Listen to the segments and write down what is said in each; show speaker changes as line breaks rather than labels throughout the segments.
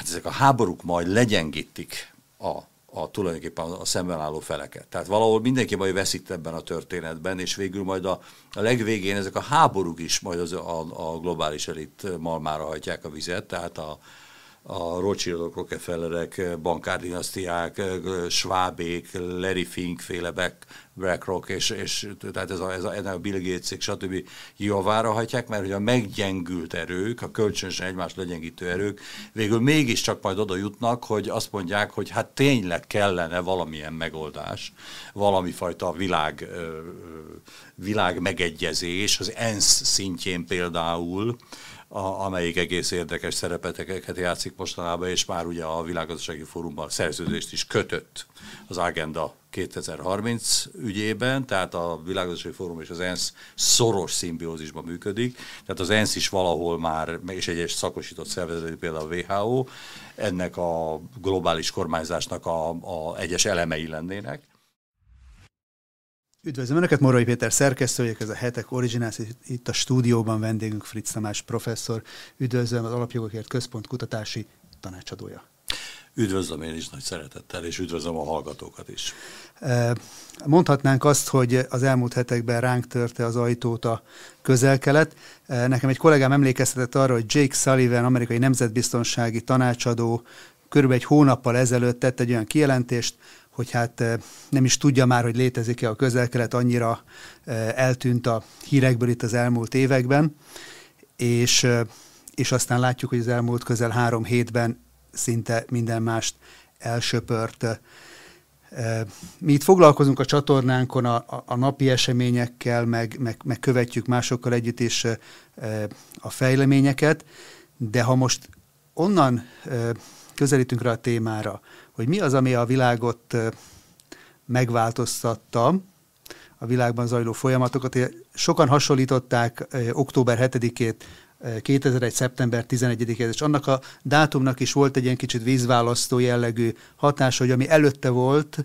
hát ezek a háborúk majd legyengítik a a tulajdonképpen a szemben álló feleket. Tehát valahol mindenki majd veszít ebben a történetben, és végül majd a, a legvégén ezek a háborúk is majd az, a, a globális elit malmára hajtják a vizet, tehát a, a Rothschildok, Rockefellerek, bankárdinasztiák, Schwabék, Larry Fink féle BlackRock, és, és tehát ez a, ez a, a Bill gates stb. javára hagyják, mert hogy a meggyengült erők, a kölcsönösen egymást legyengítő erők végül mégiscsak majd oda jutnak, hogy azt mondják, hogy hát tényleg kellene valamilyen megoldás, valami fajta világ, világ megegyezés, az ENSZ szintjén például, a, amelyik egész érdekes szerepeteket játszik mostanában, és már ugye a Világgazdasági Fórumban szerződést is kötött az Agenda 2030 ügyében, tehát a Világgazdasági Fórum és az ENSZ szoros szimbiózisban működik, tehát az ENSZ is valahol már, és egyes szakosított szervezet, például a WHO, ennek a globális kormányzásnak a, a egyes elemei lennének.
Üdvözlöm Önöket, Morai Péter szerkesztő, ez a Hetek Originals, itt a stúdióban vendégünk Fritz Tamás professzor. Üdvözlöm az Alapjogokért Központ kutatási tanácsadója.
Üdvözlöm én is nagy szeretettel, és üdvözlöm a hallgatókat is.
Mondhatnánk azt, hogy az elmúlt hetekben ránk törte az ajtót a közelkelet. Nekem egy kollégám emlékeztetett arra, hogy Jake Sullivan, amerikai nemzetbiztonsági tanácsadó, körülbelül egy hónappal ezelőtt tett egy olyan kijelentést, hogy hát nem is tudja már, hogy létezik-e a közelkelet, annyira eltűnt a hírekből itt az elmúlt években, és, és aztán látjuk, hogy az elmúlt közel három hétben szinte minden mást elsöpört. Mi itt foglalkozunk a csatornánkon a, a, a napi eseményekkel, meg, meg, meg követjük másokkal együtt is a fejleményeket, de ha most onnan közelítünk rá a témára, hogy mi az, ami a világot megváltoztatta, a világban zajló folyamatokat. Sokan hasonlították október 7-ét 2001. szeptember 11-hez, és annak a dátumnak is volt egy ilyen kicsit vízválasztó jellegű hatás, hogy ami előtte volt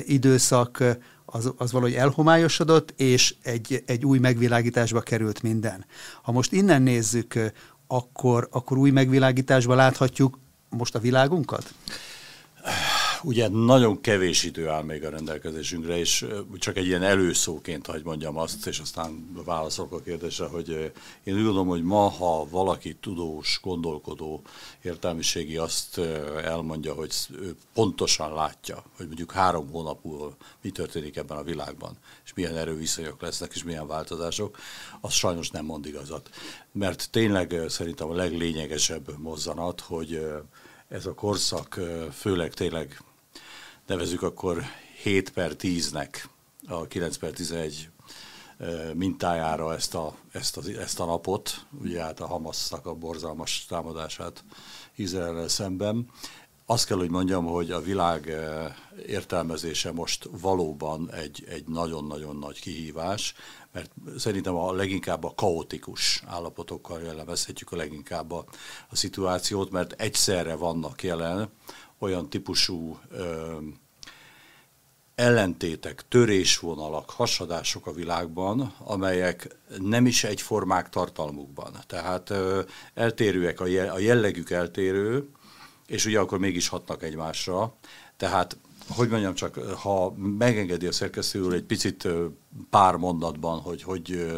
időszak, az, az valahogy elhomályosodott, és egy, egy új megvilágításba került minden. Ha most innen nézzük, akkor, akkor új megvilágításba láthatjuk most a világunkat?
Ugye nagyon kevés idő áll még a rendelkezésünkre, és csak egy ilyen előszóként, hogy mondjam azt, és aztán válaszolok a kérdésre, hogy én úgy gondolom, hogy ma, ha valaki tudós, gondolkodó, értelmiségi azt elmondja, hogy ő pontosan látja, hogy mondjuk három hónap múlva mi történik ebben a világban, és milyen erőviszonyok lesznek, és milyen változások, az sajnos nem mond igazat. Mert tényleg szerintem a leglényegesebb mozzanat, hogy ez a korszak főleg tényleg nevezük akkor 7 per 10-nek, a 9 per 11 mintájára ezt a, ezt, a, ezt a napot, ugye hát a Hamasznak a borzalmas támadását Izrael szemben. Azt kell, hogy mondjam, hogy a világ értelmezése most valóban egy, egy nagyon-nagyon nagy kihívás, mert szerintem a leginkább a kaotikus állapotokkal jellemezhetjük a leginkább a, a szituációt, mert egyszerre vannak jelen olyan típusú ö, ellentétek, törésvonalak, hasadások a világban, amelyek nem is egyformák tartalmukban. Tehát ö, eltérőek, a, je, a jellegük eltérő, és ugye akkor mégis hatnak egymásra. Tehát hogy mondjam csak, ha megengedi a szerkesztő úr egy picit pár mondatban, hogy, hogy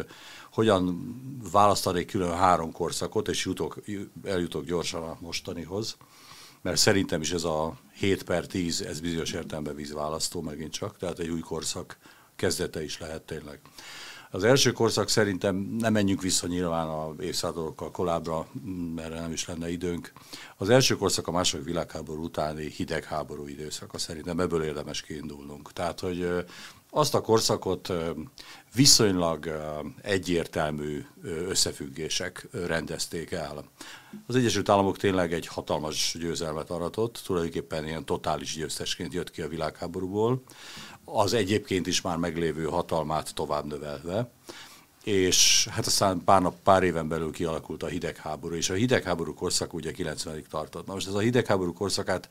hogyan választanék külön három korszakot, és jutok, eljutok gyorsan a mostanihoz, mert szerintem is ez a 7 per 10, ez bizonyos értelemben vízválasztó megint csak, tehát egy új korszak kezdete is lehet tényleg. Az első korszak szerintem nem menjünk vissza nyilván a évszázadokkal kolábra, mert nem is lenne időnk. Az első korszak a második világháború utáni hidegháború időszaka szerintem ebből érdemes kiindulnunk. Tehát, hogy azt a korszakot viszonylag egyértelmű összefüggések rendezték el. Az Egyesült Államok tényleg egy hatalmas győzelmet aratott, tulajdonképpen ilyen totális győztesként jött ki a világháborúból az egyébként is már meglévő hatalmát tovább növelve, és hát aztán pár, nap, pár éven belül kialakult a hidegháború, és a hidegháború korszak ugye 90-ig tartott. Na most ez a hidegháború korszakát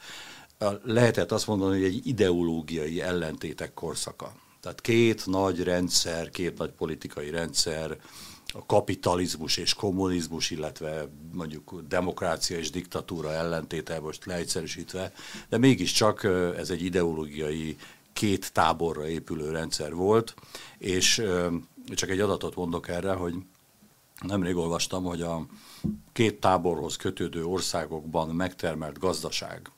lehetett azt mondani, hogy egy ideológiai ellentétek korszaka. Tehát két nagy rendszer, két nagy politikai rendszer, a kapitalizmus és kommunizmus, illetve mondjuk demokrácia és diktatúra ellentéte, most leegyszerűsítve, de mégiscsak ez egy ideológiai két táborra épülő rendszer volt, és csak egy adatot mondok erre, hogy nemrég olvastam, hogy a két táborhoz kötődő országokban megtermelt gazdaság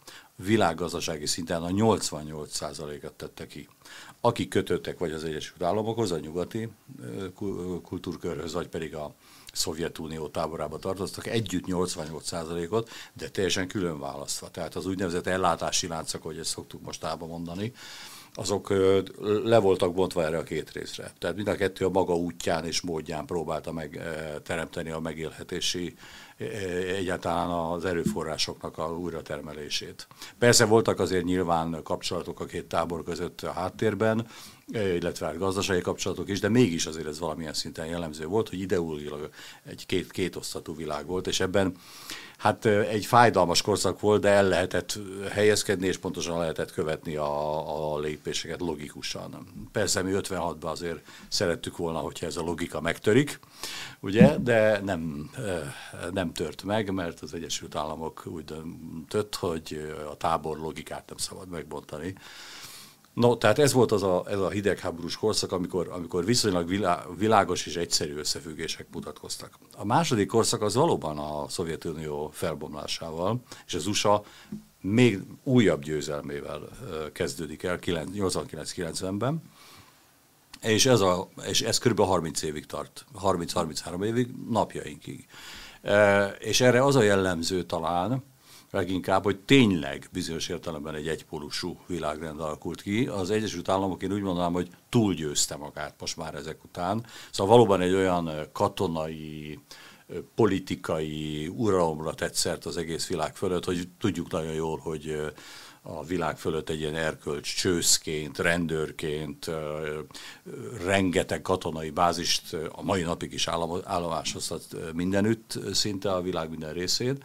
világgazdasági szinten a 88%-et tette ki. Akik kötöttek vagy az Egyesült Államokhoz, a nyugati kultúrkörhöz, vagy pedig a Szovjetunió táborába tartoztak, együtt 88%-ot, de teljesen külön választva. Tehát az úgynevezett ellátási láncok, hogy ezt szoktuk most mondani, azok le voltak bontva erre a két részre. Tehát mind a kettő a maga útján és módján próbálta meg teremteni a megélhetési egyáltalán az erőforrásoknak a újratermelését. Persze voltak azért nyilván kapcsolatok a két tábor között a háttérben, illetve hát gazdasági kapcsolatok is, de mégis azért ez valamilyen szinten jellemző volt, hogy ideológilag egy két, két osztatú világ volt, és ebben hát egy fájdalmas korszak volt, de el lehetett helyezkedni, és pontosan lehetett követni a, a lépéseket logikusan. Persze mi 56-ban azért szerettük volna, hogyha ez a logika megtörik, ugye, de nem, nem tört meg, mert az Egyesült Államok úgy döntött, hogy a tábor logikát nem szabad megbontani. No, tehát ez volt az a, ez a hidegháborús korszak, amikor, amikor viszonylag vilá, világos és egyszerű összefüggések mutatkoztak. A második korszak az valóban a Szovjetunió felbomlásával, és az USA még újabb győzelmével kezdődik el 89-90-ben, és ez, a, és ez kb. 30 évig tart, 30-33 évig, napjainkig. És erre az a jellemző talán, leginkább, hogy tényleg bizonyos értelemben egy egypólusú világrend alakult ki. Az Egyesült Államok, én úgy mondanám, hogy túlgyőzte magát most már ezek után. Szóval valóban egy olyan katonai, politikai uralomra tett szert az egész világ fölött, hogy tudjuk nagyon jól, hogy a világ fölött egy ilyen erkölcs csőszként, rendőrként, rengeteg katonai bázist a mai napig is állomásoztat mindenütt, szinte a világ minden részén.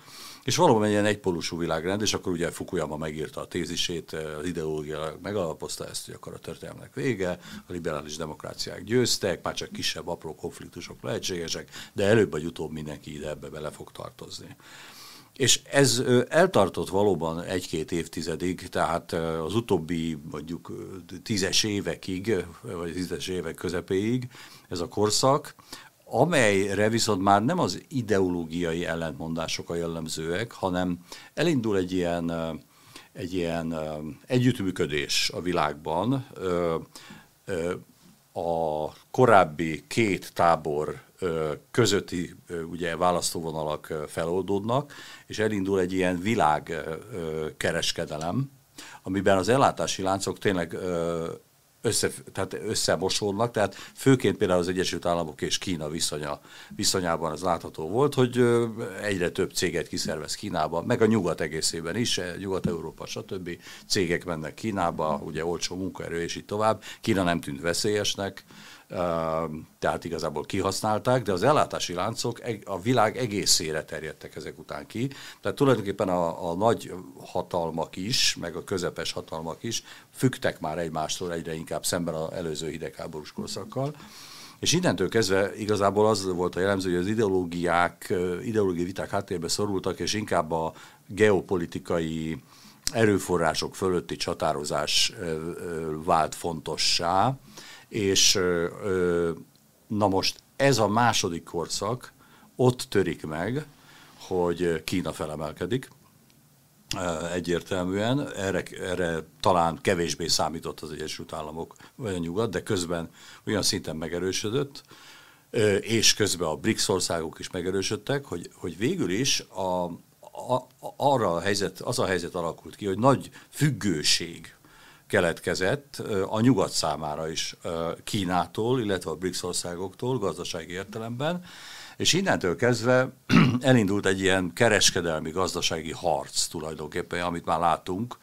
És valóban egy ilyen egypolusú világrend, és akkor ugye Fukuyama megírta a tézisét, az ideológia megalapozta ezt, hogy akkor a történelmnek vége, a liberális demokráciák győztek, már csak kisebb, apró konfliktusok lehetségesek, de előbb vagy utóbb mindenki ide ebbe bele fog tartozni. És ez eltartott valóban egy-két évtizedig, tehát az utóbbi mondjuk tízes évekig, vagy tízes évek közepéig ez a korszak, amelyre viszont már nem az ideológiai ellentmondások a jellemzőek, hanem elindul egy ilyen, egy ilyen együttműködés a világban. A korábbi két tábor közötti ugye választóvonalak feloldódnak, és elindul egy ilyen világkereskedelem, amiben az ellátási láncok tényleg össze, tehát összemosódnak, tehát főként például az Egyesült Államok és Kína viszonya, viszonyában az látható volt, hogy egyre több céget kiszervez Kínába, meg a nyugat egészében is, eh, Nyugat-Európa, stb. cégek mennek Kínába, ugye olcsó munkaerő és így tovább. Kína nem tűnt veszélyesnek, tehát igazából kihasználták, de az ellátási láncok a világ egészére terjedtek ezek után ki. Tehát tulajdonképpen a, a nagy hatalmak is, meg a közepes hatalmak is fügtek már egymástól egyre inkább szemben az előző hidegháborús korszakkal. És innentől kezdve igazából az volt a jellemző, hogy az ideológiák, ideológiai viták háttérbe szorultak, és inkább a geopolitikai erőforrások fölötti csatározás vált fontossá, és na most ez a második korszak ott törik meg, hogy Kína felemelkedik, egyértelműen. Erre, erre talán kevésbé számított az Egyesült Államok vagy a nyugat, de közben olyan szinten megerősödött, és közben a BRICS országok is megerősödtek, hogy, hogy végül is a, a, arra a helyzet, az a helyzet alakult ki, hogy nagy függőség keletkezett a nyugat számára is Kínától, illetve a BRICS országoktól gazdasági értelemben, és innentől kezdve elindult egy ilyen kereskedelmi gazdasági harc tulajdonképpen, amit már látunk,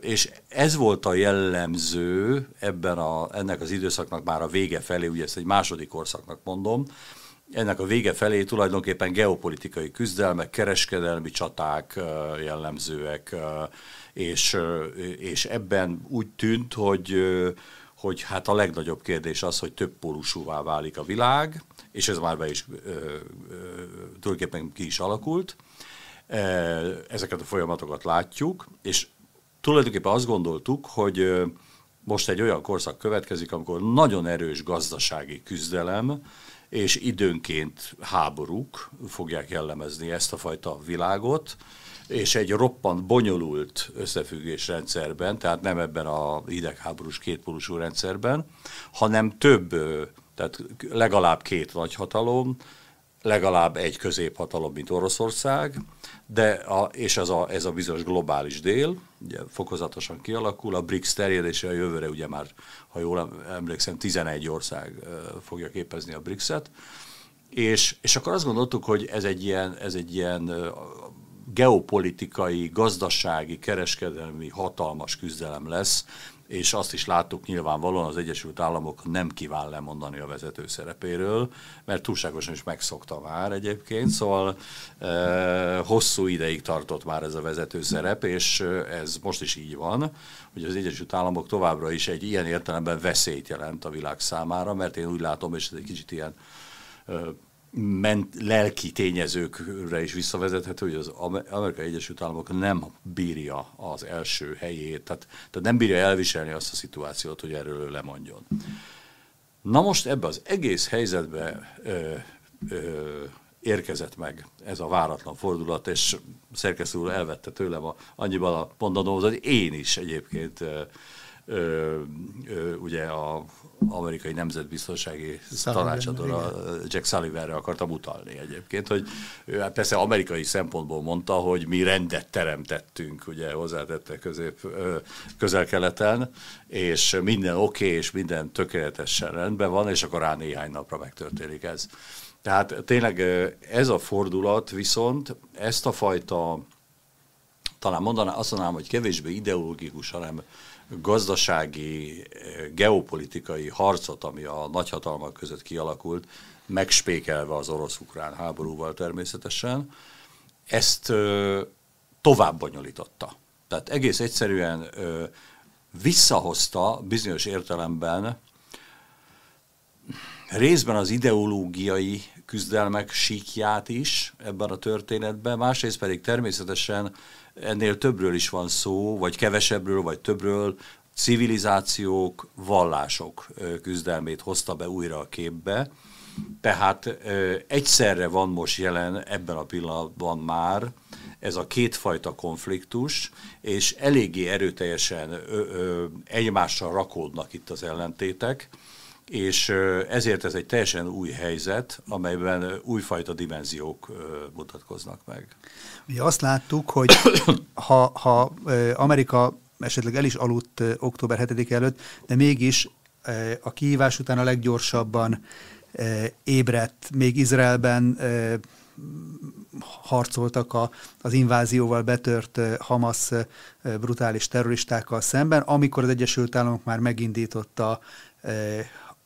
és ez volt a jellemző ebben a, ennek az időszaknak már a vége felé, ugye ezt egy második korszaknak mondom, ennek a vége felé tulajdonképpen geopolitikai küzdelmek, kereskedelmi csaták jellemzőek, és, és ebben úgy tűnt, hogy, hogy hát a legnagyobb kérdés az, hogy több pólusúvá válik a világ, és ez már be is ö, ö, tulajdonképpen ki is alakult. Ezeket a folyamatokat látjuk, és tulajdonképpen azt gondoltuk, hogy most egy olyan korszak következik, amikor nagyon erős gazdasági küzdelem, és időnként háborúk fogják jellemezni ezt a fajta világot, és egy roppant bonyolult összefüggés rendszerben, tehát nem ebben a hidegháborús kétpólusú rendszerben, hanem több, tehát legalább két nagyhatalom, legalább egy középhatalom, mint Oroszország, de a, és ez a, ez a bizonyos globális dél, ugye fokozatosan kialakul, a BRICS terjedése a jövőre ugye már, ha jól emlékszem, 11 ország fogja képezni a BRICS-et, és, és akkor azt gondoltuk, hogy ez egy ilyen, ez egy ilyen geopolitikai, gazdasági, kereskedelmi hatalmas küzdelem lesz, és azt is láttuk nyilvánvalóan az Egyesült Államok nem kíván lemondani a vezető szerepéről, mert túlságosan is megszokta már egyébként, szóval e, hosszú ideig tartott már ez a vezető szerep, és ez most is így van, hogy az Egyesült Államok továbbra is egy ilyen értelemben veszélyt jelent a világ számára, mert én úgy látom, és ez egy kicsit ilyen ment, lelki tényezőkre is visszavezethető, hogy az Amerikai Egyesült Államok nem bírja az első helyét, tehát, tehát nem bírja elviselni azt a szituációt, hogy erről lemondjon. Na most ebbe az egész helyzetbe ö, ö, érkezett meg ez a váratlan fordulat, és szerkesztő úr elvette tőlem a, annyiban a mondanóhoz, hogy én is egyébként ö, ö, ö, ugye a amerikai nemzetbiztonsági tanácsadóra, Jack Sullivanre akartam utalni egyébként, hogy hát persze amerikai szempontból mondta, hogy mi rendet teremtettünk, ugye hozzátette közép, közel-keleten, és minden oké, okay, és minden tökéletesen rendben van, és akkor rá néhány napra megtörténik ez. Tehát tényleg ez a fordulat viszont ezt a fajta, talán mondaná, azt mondanám, hogy kevésbé ideológikus, hanem gazdasági, eh, geopolitikai harcot, ami a nagyhatalmak között kialakult, megspékelve az orosz-ukrán háborúval természetesen, ezt tovább bonyolította. Tehát egész egyszerűen visszahozta bizonyos értelemben részben az ideológiai küzdelmek síkját is ebben a történetben, másrészt pedig természetesen ennél többről is van szó, vagy kevesebbről, vagy többről, civilizációk, vallások küzdelmét hozta be újra a képbe. Tehát egyszerre van most jelen ebben a pillanatban már ez a kétfajta konfliktus, és eléggé erőteljesen egymással rakódnak itt az ellentétek, és ezért ez egy teljesen új helyzet, amelyben újfajta dimenziók mutatkoznak meg.
Ugye azt láttuk, hogy ha, ha Amerika esetleg el is aludt október 7 előtt, de mégis a kihívás után a leggyorsabban ébredt, még Izraelben harcoltak a, az invázióval betört Hamas brutális terroristákkal szemben, amikor az Egyesült Államok már megindította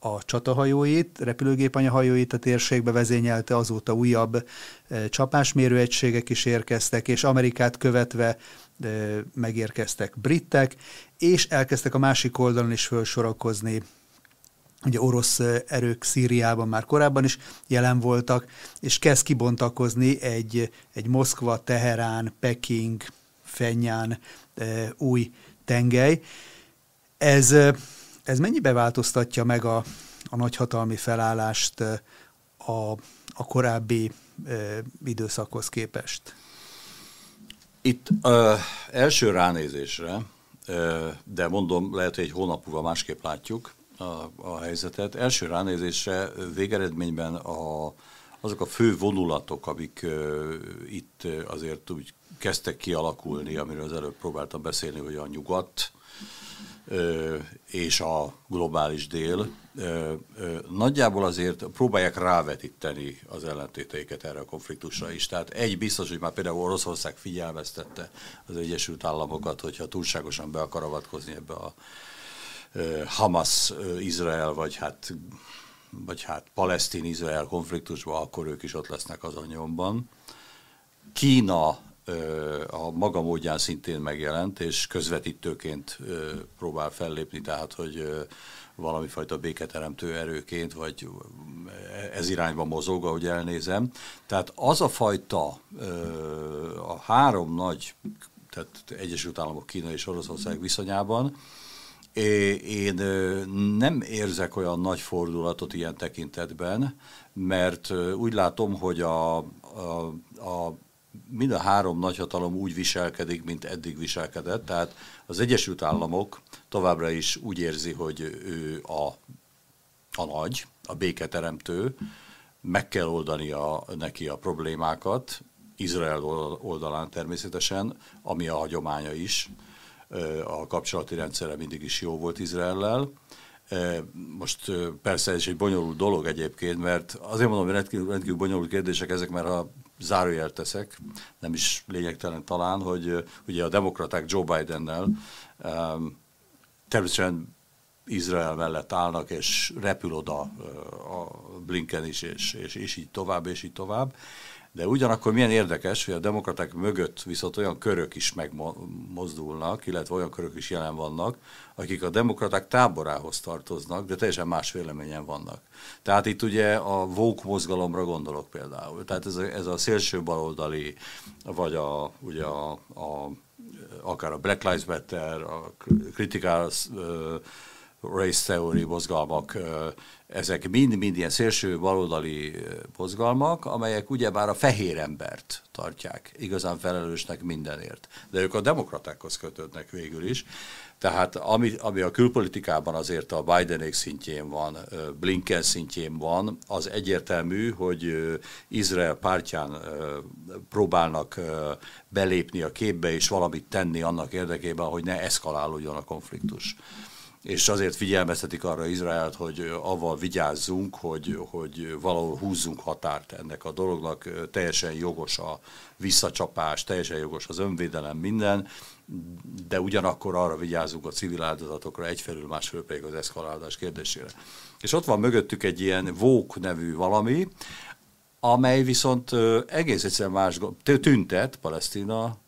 a csatahajóit, repülőgépanyahajóit a térségbe vezényelte, azóta újabb e, csapásmérőegységek is érkeztek, és Amerikát követve e, megérkeztek britek, és elkezdtek a másik oldalon is felsorakozni ugye orosz erők Szíriában már korábban is jelen voltak, és kezd kibontakozni egy, egy Moszkva, Teherán, Peking, Fenyán e, új tengely. Ez ez mennyibe változtatja meg a, a nagyhatalmi felállást a, a korábbi e, időszakhoz képest?
Itt ö, első ránézésre, ö, de mondom, lehet, hogy egy hónap múlva másképp látjuk a, a helyzetet. Első ránézésre végeredményben a, azok a fő vonulatok, amik ö, itt azért úgy kezdtek kialakulni, amiről az előbb próbáltam beszélni, hogy a nyugat, és a globális dél nagyjából azért próbálják rávetíteni az ellentéteiket erre a konfliktusra is. Tehát egy biztos, hogy már például Oroszország figyelmeztette az Egyesült Államokat, hogyha túlságosan be akar avatkozni ebbe a Hamas, Izrael, vagy hát, vagy hát Palesztin-Izrael konfliktusba, akkor ők is ott lesznek az anyomban. Kína a maga módján szintén megjelent, és közvetítőként próbál fellépni, tehát hogy valami fajta béketeremtő erőként, vagy ez irányba mozog, ahogy elnézem. Tehát az a fajta, a három nagy, tehát Egyesült Államok, Kína és Oroszország viszonyában, én nem érzek olyan nagy fordulatot ilyen tekintetben, mert úgy látom, hogy a, a, a mind a három nagyhatalom úgy viselkedik, mint eddig viselkedett. Tehát az Egyesült Államok továbbra is úgy érzi, hogy ő a, a nagy, a béketeremtő, meg kell oldani a, neki a problémákat, Izrael oldalán természetesen, ami a hagyománya is. A kapcsolati rendszere mindig is jó volt Izraellel. Most persze ez egy bonyolult dolog egyébként, mert azért mondom, hogy rendkívül, rendkívül bonyolult kérdések ezek, mert ha zárójel teszek, nem is lényegtelen talán, hogy ugye a demokraták Joe Bidennel természetesen Izrael mellett állnak, és repül oda a Blinken is, és, és, és így tovább, és így tovább. De ugyanakkor milyen érdekes, hogy a demokraták mögött viszont olyan körök is megmozdulnak, illetve olyan körök is jelen vannak, akik a demokraták táborához tartoznak, de teljesen más véleményen vannak. Tehát itt ugye a Vogue mozgalomra gondolok például. Tehát ez a, ez a szélső baloldali, vagy a, ugye a, a, akár a Black Lives Matter, a Critical Race Theory mozgalmak, ezek mind-mind ilyen szélső baloldali mozgalmak, amelyek ugyebár a fehér embert tartják igazán felelősnek mindenért. De ők a demokratákhoz kötődnek végül is. Tehát ami, ami a külpolitikában azért a Bidenék szintjén van, Blinken szintjén van, az egyértelmű, hogy Izrael pártján próbálnak belépni a képbe és valamit tenni annak érdekében, hogy ne eszkalálódjon a konfliktus és azért figyelmeztetik arra Izraelt, hogy avval vigyázzunk, hogy, hogy valahol húzzunk határt ennek a dolognak, teljesen jogos a visszacsapás, teljesen jogos az önvédelem, minden, de ugyanakkor arra vigyázzunk a civil áldozatokra, egyfelől, másfelől pedig az eszkalálás kérdésére. És ott van mögöttük egy ilyen VOK nevű valami, amely viszont egész egyszerűen más tüntet Palesztina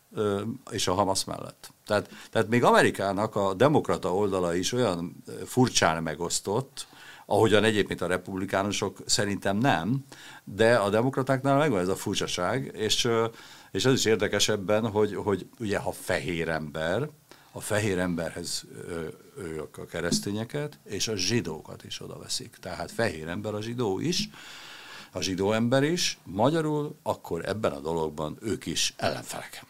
és a Hamas mellett. Tehát, tehát még Amerikának a demokrata oldala is olyan furcsán megosztott, ahogyan egyébként a republikánusok szerintem nem, de a demokratáknál megvan ez a furcsaság, és, és az is érdekes ebben, hogy, hogy ugye ha fehér ember, a fehér emberhez ők a keresztényeket, és a zsidókat is oda veszik. Tehát fehér ember a zsidó is, a zsidó ember is, magyarul akkor ebben a dologban ők is ellenfelek.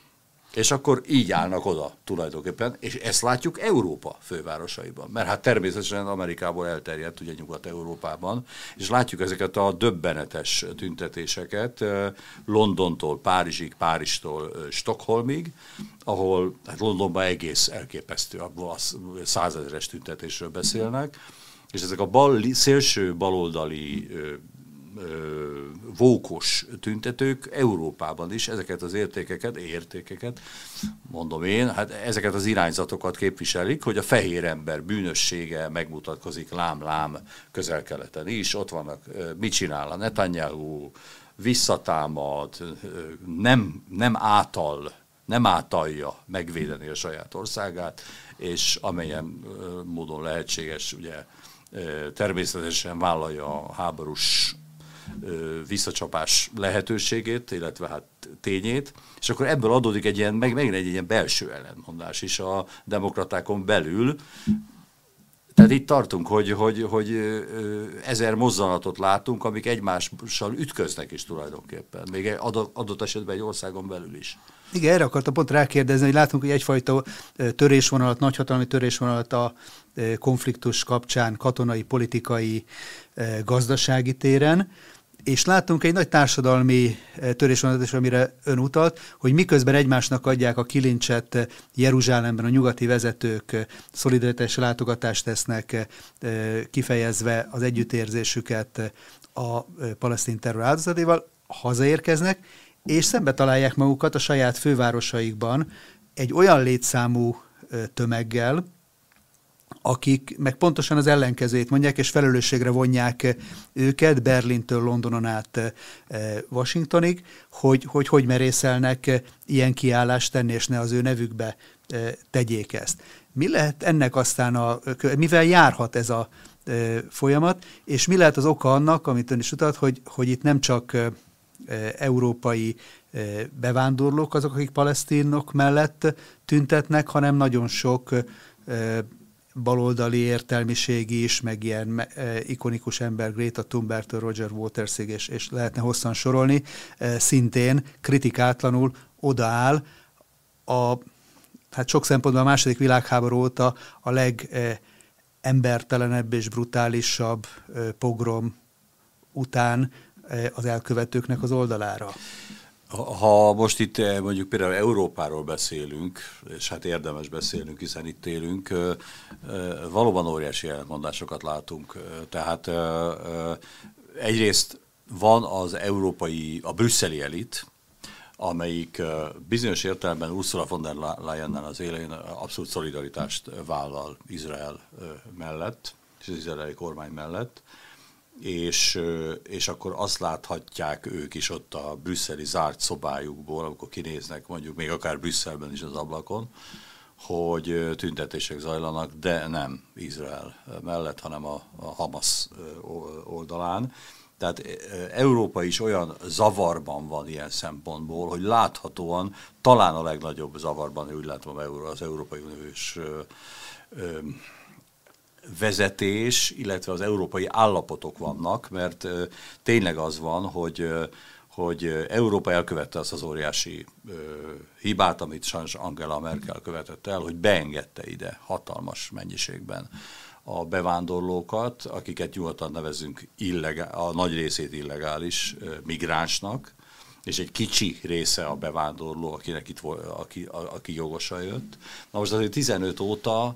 És akkor így állnak oda tulajdonképpen, és ezt látjuk Európa fővárosaiban, mert hát természetesen Amerikából elterjedt ugye Nyugat-Európában, és látjuk ezeket a döbbenetes tüntetéseket Londontól Párizsig, Párizstól Stockholmig, ahol hát Londonban egész elképesztő, abból százezeres tüntetésről beszélnek, és ezek a bal, szélső baloldali vókos tüntetők Európában is ezeket az értékeket, értékeket, mondom én, hát ezeket az irányzatokat képviselik, hogy a fehér ember bűnössége megmutatkozik lám-lám közel-keleten is, ott vannak, mit csinál a Netanyahu, visszatámad, nem, nem átal, nem átalja megvédeni a saját országát, és amelyen módon lehetséges, ugye természetesen vállalja a háborús visszacsapás lehetőségét, illetve hát tényét, és akkor ebből adódik egy ilyen, meg, megint egy ilyen belső ellentmondás is a demokratákon belül, tehát itt tartunk, hogy, hogy, hogy ezer mozzanatot látunk, amik egymással ütköznek is tulajdonképpen, még adott esetben egy országon belül is.
Igen, erre akartam pont rákérdezni, hogy látunk, hogy egyfajta törésvonalat, nagyhatalmi törésvonalat a konfliktus kapcsán, katonai, politikai, gazdasági téren, és láttunk egy nagy társadalmi eh, törésvonatot is, amire ön utalt, hogy miközben egymásnak adják a kilincset eh, Jeruzsálemben a nyugati vezetők eh, szolidaritás látogatást tesznek, kifejezve az együttérzésüket a palesztin terror áldozataival, hazaérkeznek, és szembe találják magukat a saját fővárosaikban egy olyan létszámú tömeggel, akik meg pontosan az ellenkezőjét mondják, és felelősségre vonják őket Berlintől Londonon át Washingtonig, hogy hogy, hogy merészelnek ilyen kiállást tenni, és ne az ő nevükbe tegyék ezt. Mi lehet ennek aztán a, mivel járhat ez a folyamat, és mi lehet az oka annak, amit ön is utalt, hogy, hogy itt nem csak európai bevándorlók azok, akik palesztinok mellett tüntetnek, hanem nagyon sok baloldali értelmiség is, meg ilyen ikonikus ember Greta Thunberg-től Roger Watersig, és, és lehetne hosszan sorolni, szintén kritikátlanul odaáll a, hát sok szempontból a második világháború óta a legembertelenebb és brutálisabb pogrom után az elkövetőknek az oldalára.
Ha most itt eh, mondjuk például Európáról beszélünk, és hát érdemes beszélnünk, hiszen itt élünk, valóban óriási elmondásokat látunk. Tehát egyrészt van az európai, a brüsszeli elit, amelyik bizonyos értelemben Ursula von der Leyennel az élén abszolút szolidaritást vállal Izrael mellett, és az izraeli kormány mellett, és, és akkor azt láthatják ők is ott a brüsszeli zárt szobájukból, amikor kinéznek mondjuk még akár Brüsszelben is az ablakon, hogy tüntetések zajlanak, de nem Izrael mellett, hanem a, a Hamas oldalán. Tehát Európa is olyan zavarban van ilyen szempontból, hogy láthatóan talán a legnagyobb zavarban, úgy látom az Európai Uniós vezetés, illetve az európai állapotok vannak, mert tényleg az van, hogy hogy Európa elkövette azt az óriási ö, hibát, amit sajnos Angela Merkel követett el, hogy beengedte ide hatalmas mennyiségben a bevándorlókat, akiket nyugodtan nevezünk illegál, a nagy részét illegális ö, migránsnak, és egy kicsi része a bevándorló, akinek itt, aki, a, aki jogosan jött. Na most azért 15 óta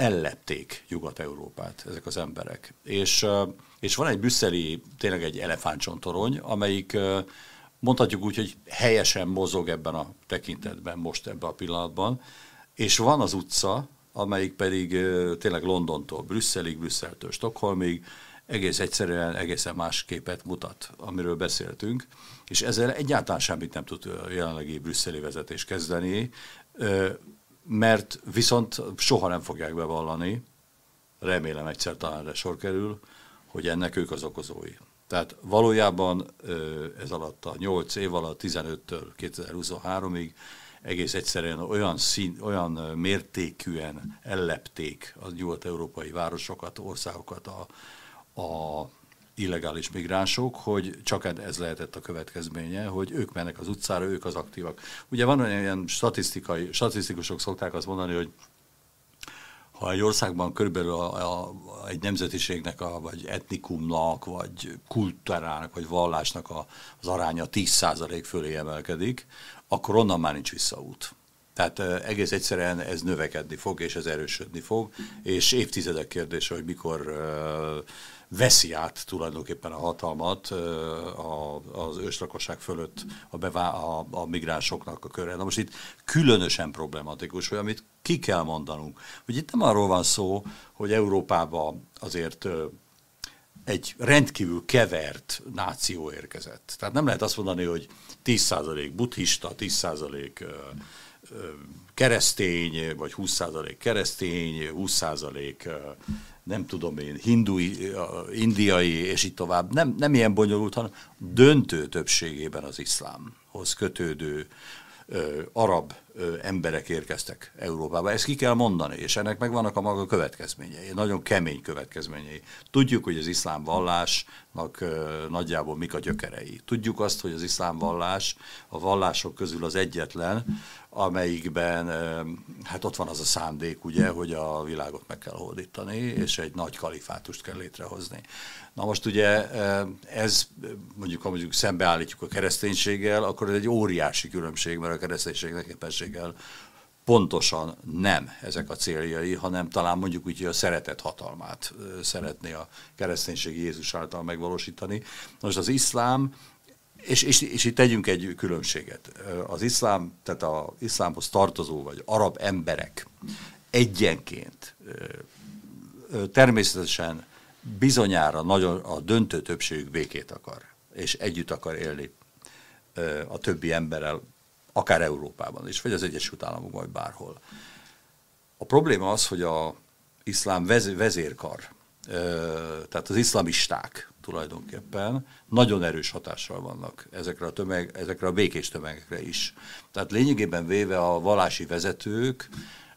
ellepték Nyugat-Európát ezek az emberek. És, és van egy brüsszeli, tényleg egy elefántcsontorony, amelyik mondhatjuk úgy, hogy helyesen mozog ebben a tekintetben, most ebben a pillanatban, és van az utca, amelyik pedig tényleg Londontól Brüsszelig, Brüsszeltől Stockholmig, egész egyszerűen egészen más képet mutat, amiről beszéltünk, és ezzel egyáltalán semmit nem tud jelenlegi brüsszeli vezetés kezdeni mert viszont soha nem fogják bevallani, remélem egyszer talán erre sor kerül, hogy ennek ők az okozói. Tehát valójában ez alatt a 8 év alatt, 15-től 2023-ig egész egyszerűen olyan, szín, olyan mértékűen ellepték a nyugat-európai városokat, országokat a, a illegális migránsok, hogy csak ez lehetett a következménye, hogy ők mennek az utcára, ők az aktívak. Ugye van olyan ilyen statisztikai, statisztikusok szokták azt mondani, hogy ha egy országban körülbelül a, a, egy nemzetiségnek, a, vagy etnikumnak, vagy kultúrának, vagy vallásnak a, az aránya 10% fölé emelkedik, akkor onnan már nincs visszaút. Tehát egész egyszerűen ez növekedni fog, és ez erősödni fog, és évtizedek kérdése, hogy mikor uh, veszi át tulajdonképpen a hatalmat az őslakosság fölött a, bevá, a, a migránsoknak a köre. Na most itt különösen problematikus, hogy amit ki kell mondanunk, hogy itt nem arról van szó, hogy Európába azért egy rendkívül kevert náció érkezett. Tehát nem lehet azt mondani, hogy 10% buddhista, 10% keresztény, vagy 20% keresztény, 20% nem tudom én, hindui, indiai, és így tovább. Nem, nem ilyen bonyolult, hanem döntő többségében az iszlámhoz kötődő arab emberek érkeztek Európába. Ezt ki kell mondani, és ennek megvannak a maga következményei, nagyon kemény következményei. Tudjuk, hogy az iszlám vallásnak nagyjából mik a gyökerei. Tudjuk azt, hogy az iszlám vallás a vallások közül az egyetlen, amelyikben hát ott van az a szándék, ugye, hogy a világot meg kell hódítani, és egy nagy kalifátust kell létrehozni. Na most ugye ez, mondjuk, ha mondjuk szembeállítjuk a kereszténységgel, akkor ez egy óriási különbség, mert a kereszténységnek éppenséggel pontosan nem ezek a céljai, hanem talán mondjuk úgy, hogy a szeretet hatalmát szeretné a kereszténység Jézus által megvalósítani. Most az iszlám és, és, és itt tegyünk egy különbséget. Az iszlám, tehát az iszlámhoz tartozó vagy arab emberek egyenként természetesen bizonyára nagyon a döntő többségük békét akar, és együtt akar élni a többi emberrel, akár Európában is, vagy az Egyesült Államokban, vagy bárhol. A probléma az, hogy a iszlám vezérkar, tehát az iszlamisták tulajdonképpen nagyon erős hatással vannak ezekre a, tömeg, ezekre a békés tömegekre is. Tehát lényegében véve a valási vezetők,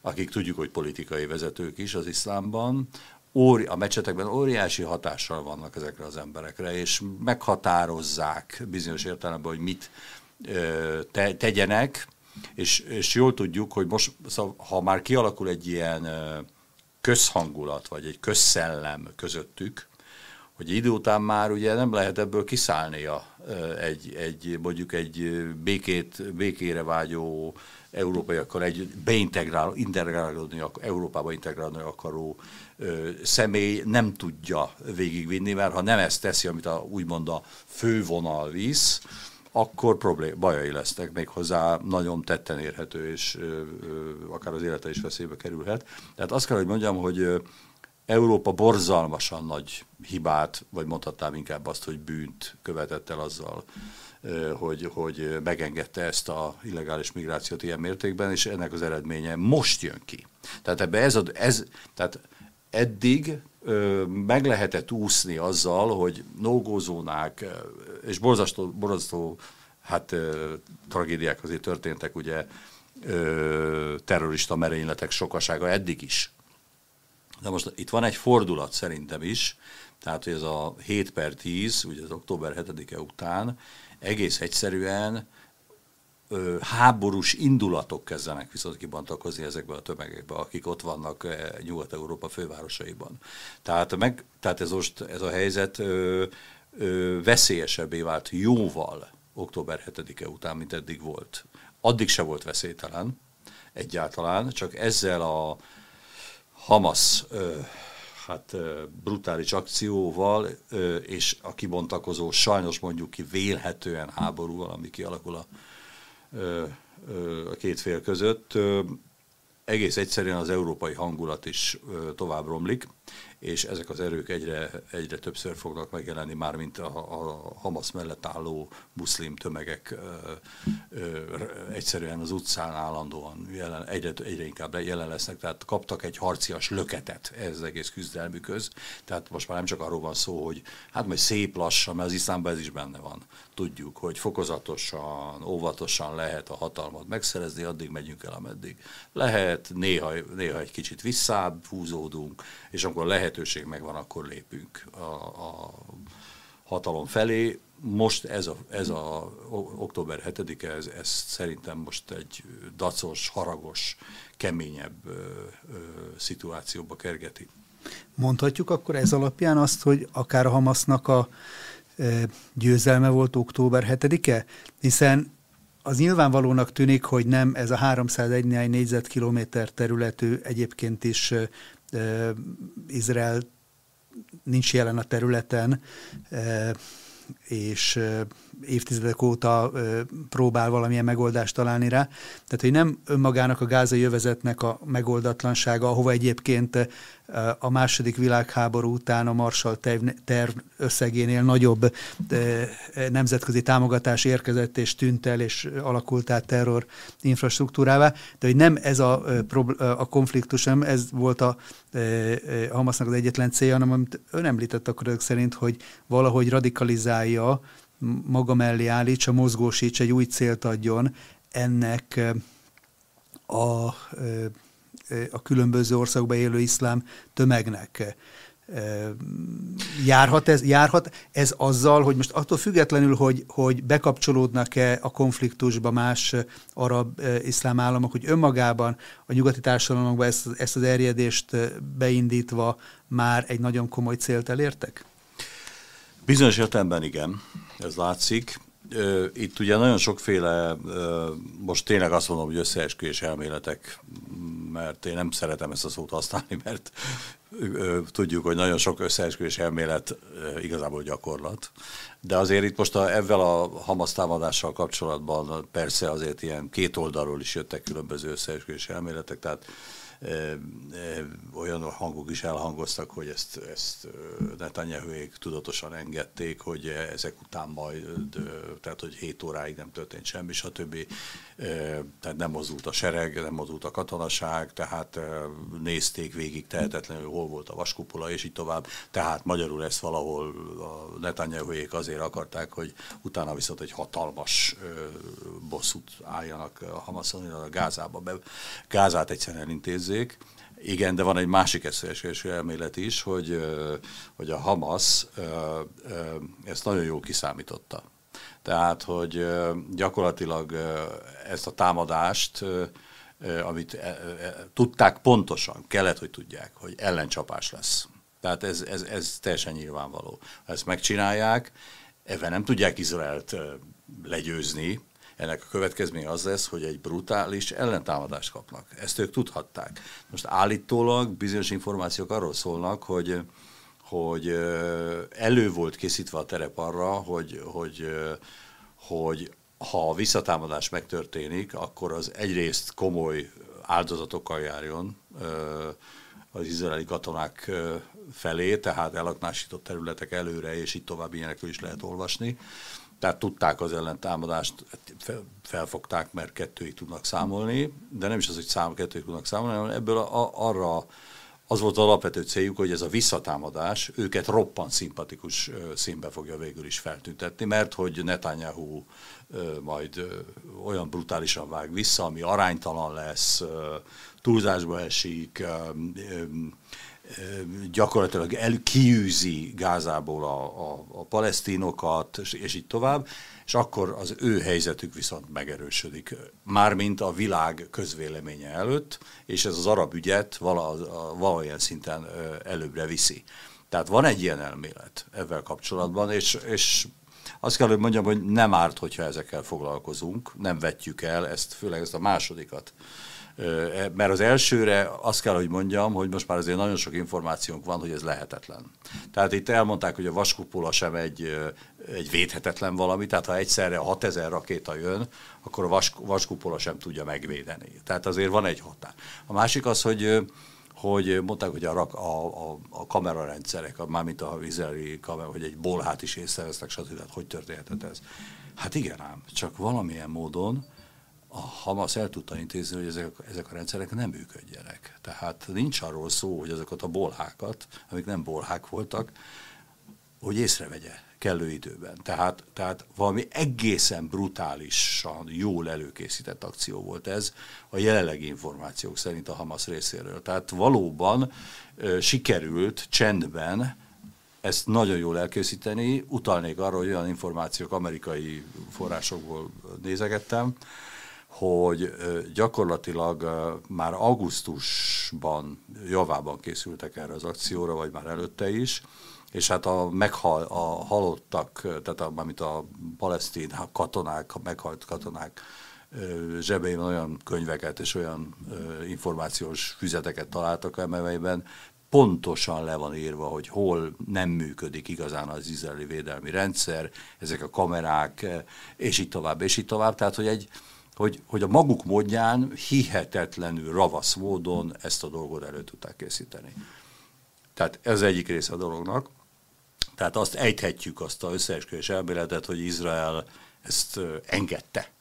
akik tudjuk, hogy politikai vezetők is az iszlámban, óri, a mecsetekben óriási hatással vannak ezekre az emberekre, és meghatározzák bizonyos értelemben, hogy mit te, tegyenek, és, és jól tudjuk, hogy most, szóval, ha már kialakul egy ilyen közhangulat, vagy egy közszellem közöttük, hogy idő után már ugye nem lehet ebből kiszállnia egy, egy mondjuk egy békét, békére vágyó európaiakkal egy beintegráló, integrálódni, Európába integrálni akaró ö, személy nem tudja végigvinni, mert ha nem ezt teszi, amit a, úgymond a fővonal visz, akkor problém, bajai lesznek, még hozzá nagyon tetten érhető, és ö, ö, akár az élete is veszélybe kerülhet. Tehát azt kell, hogy mondjam, hogy ö, Európa borzalmasan nagy hibát, vagy mondhatnám inkább azt, hogy bűnt követett el azzal, hogy, hogy megengedte ezt a illegális migrációt ilyen mértékben, és ennek az eredménye most jön ki. Tehát ebbe ez, a, ez tehát eddig ö, meg lehetett úszni azzal, hogy nógózónák és borzasztó, borzasztó hát ö, tragédiák azért történtek, ugye ö, terrorista merényletek sokasága eddig is. De most itt van egy fordulat szerintem is, tehát hogy ez a 7 per 10, ugye az október 7-e után egész egyszerűen háborús indulatok kezdenek viszont kibontakozni ezekbe a tömegekbe, akik ott vannak e, Nyugat-Európa fővárosaiban. Tehát, meg, tehát ez most ez a helyzet ö, ö, veszélyesebbé vált jóval október 7-e után, mint eddig volt. Addig se volt veszélytelen egyáltalán, csak ezzel a Hamas ö, hát brutális akcióval és a kibontakozó, sajnos mondjuk ki vélhetően háborúval, ami kialakul a, a két fél között, egész egyszerűen az európai hangulat is tovább romlik, és ezek az erők egyre, egyre többször fognak megjelenni, már mint a, a Hamas mellett álló muszlim tömegek ö, ö, egyszerűen az utcán állandóan jelen, egyre, egyre inkább jelen lesznek, tehát kaptak egy harcias löketet ez az egész küzdelmükhöz, tehát most már nem csak arról van szó, hogy hát majd szép lassan, mert az iszlámban ez is benne van, tudjuk, hogy fokozatosan, óvatosan lehet a hatalmat megszerezni, addig megyünk el, ameddig lehet, néha, néha egy kicsit visszább húzódunk, és amikor lehetőség megvan, akkor lépünk a, a hatalom felé. Most ez a, ez a október 7-e, ez, ez szerintem most egy dacos, haragos, keményebb ö, ö, szituációba kergeti.
Mondhatjuk akkor ez alapján azt, hogy akár a Hamasznak a győzelme volt október 7-e? Hiszen az nyilvánvalónak tűnik, hogy nem ez a 301 négyzetkilométer területű egyébként is Izrael nincs jelen a területen, és évtizedek óta próbál valamilyen megoldást találni rá. Tehát, hogy nem önmagának a gázai jövezetnek a megoldatlansága, ahova egyébként a második világháború után a Marshall terv összegénél nagyobb nemzetközi támogatás érkezett és tűnt el, és alakult át terror infrastruktúrává, de hogy nem ez a, a konfliktus, nem ez volt a, Hamasnak az egyetlen célja, hanem amit ön említett akkor szerint, hogy valahogy radikalizálja, maga mellé állítsa, mozgósíts, egy új célt adjon ennek a a különböző országokban élő iszlám tömegnek. Járhat ez, járhat ez azzal, hogy most attól függetlenül, hogy, hogy bekapcsolódnak-e a konfliktusba más arab iszlám államok, hogy önmagában a nyugati társadalomokban ezt, ezt az erjedést beindítva már egy nagyon komoly célt elértek?
Bizonyos értelemben igen, ez látszik. Itt ugye nagyon sokféle, most tényleg azt mondom, hogy összeesküvés elméletek, mert én nem szeretem ezt a szót használni, mert tudjuk, hogy nagyon sok összeesküvés elmélet igazából gyakorlat. De azért itt most a, ezzel a Hamas támadással kapcsolatban persze azért ilyen két oldalról is jöttek különböző összeesküvés elméletek, tehát olyan hangok is elhangoztak, hogy ezt, ezt Netanyahuék tudatosan engedték, hogy ezek után majd, tehát hogy 7 óráig nem történt semmi, stb. Tehát nem mozdult a sereg, nem mozdult a katonaság, tehát nézték végig tehetetlenül, hol volt a vaskupola, és így tovább. Tehát magyarul ezt valahol a Netanyahuék azért akarták, hogy utána viszont egy hatalmas bosszút álljanak a Hamaszon, a Gázába, be, Gázát egyszerűen elintézzék. Igen, de van egy másik eszélyeskedésű elmélet is, hogy, hogy a Hamas ezt nagyon jól kiszámította. Tehát, hogy gyakorlatilag ezt a támadást, amit tudták pontosan, kellett, hogy tudják, hogy ellencsapás lesz. Tehát ez, ez, ez teljesen nyilvánvaló. Ha ezt megcsinálják, ebben nem tudják Izraelt legyőzni, ennek a következménye az lesz, hogy egy brutális ellentámadást kapnak. Ezt ők tudhatták. Most állítólag bizonyos információk arról szólnak, hogy hogy elő volt készítve a terep arra, hogy, hogy, hogy ha a visszatámadás megtörténik, akkor az egyrészt komoly áldozatokkal járjon az izraeli katonák felé, tehát elaknásított területek előre, és itt tovább ilyenekről is lehet olvasni. Tehát tudták az ellentámadást, felfogták, mert kettőig tudnak számolni, de nem is az, hogy szám, kettőig tudnak számolni, hanem ebből a, arra az volt az alapvető céljuk, hogy ez a visszatámadás őket roppant szimpatikus színbe fogja végül is feltüntetni, mert hogy Netanyahu majd olyan brutálisan vág vissza, ami aránytalan lesz, túlzásba esik, gyakorlatilag el, kiűzi Gázából a, a, a palesztinokat, és, és így tovább, és akkor az ő helyzetük viszont megerősödik. Mármint a világ közvéleménye előtt, és ez az arab ügyet vala, valamilyen szinten előbbre viszi. Tehát van egy ilyen elmélet ezzel kapcsolatban, és, és azt kell, hogy mondjam, hogy nem árt, hogyha ezekkel foglalkozunk, nem vetjük el, ezt főleg ezt a másodikat mert az elsőre azt kell, hogy mondjam, hogy most már azért nagyon sok információnk van, hogy ez lehetetlen. Tehát itt elmondták, hogy a vaskupola sem egy, egy védhetetlen valami, tehát ha egyszerre 6000 rakéta jön, akkor a vas, vaskupola sem tudja megvédeni. Tehát azért van egy határ. A másik az, hogy hogy mondták, hogy a, a, a, a kamerarendszerek, mármint a izraeli kamera, hogy egy bolhát is észrevesznek, stb. Hát hogy történhetett ez? Hát igen ám, csak valamilyen módon a Hamas el tudta intézni, hogy ezek, ezek a rendszerek nem működjenek. Tehát nincs arról szó, hogy azokat a bolhákat, amik nem bolhák voltak, hogy észrevegye kellő időben. Tehát, tehát valami egészen brutálisan jól előkészített akció volt ez a jelenlegi információk szerint a Hamas részéről. Tehát valóban ö, sikerült csendben ezt nagyon jól elkészíteni. Utalnék arra, hogy olyan információk amerikai forrásokból nézegettem, hogy gyakorlatilag már augusztusban javában készültek erre az akcióra, vagy már előtte is, és hát a, meghal, a halottak, tehát a, amit a palesztin katonák, a meghalt katonák zsebeiben olyan könyveket és olyan információs füzeteket találtak, amelyben pontosan le van írva, hogy hol nem működik igazán az izraeli védelmi rendszer, ezek a kamerák, és így tovább, és így tovább. Tehát, hogy egy, hogy, hogy a maguk módján hihetetlenül ravasz módon ezt a dolgot elő tudták készíteni. Tehát ez egyik része a dolognak. Tehát azt ejthetjük, azt a összeesküvés elméletet, hogy Izrael ezt engedte,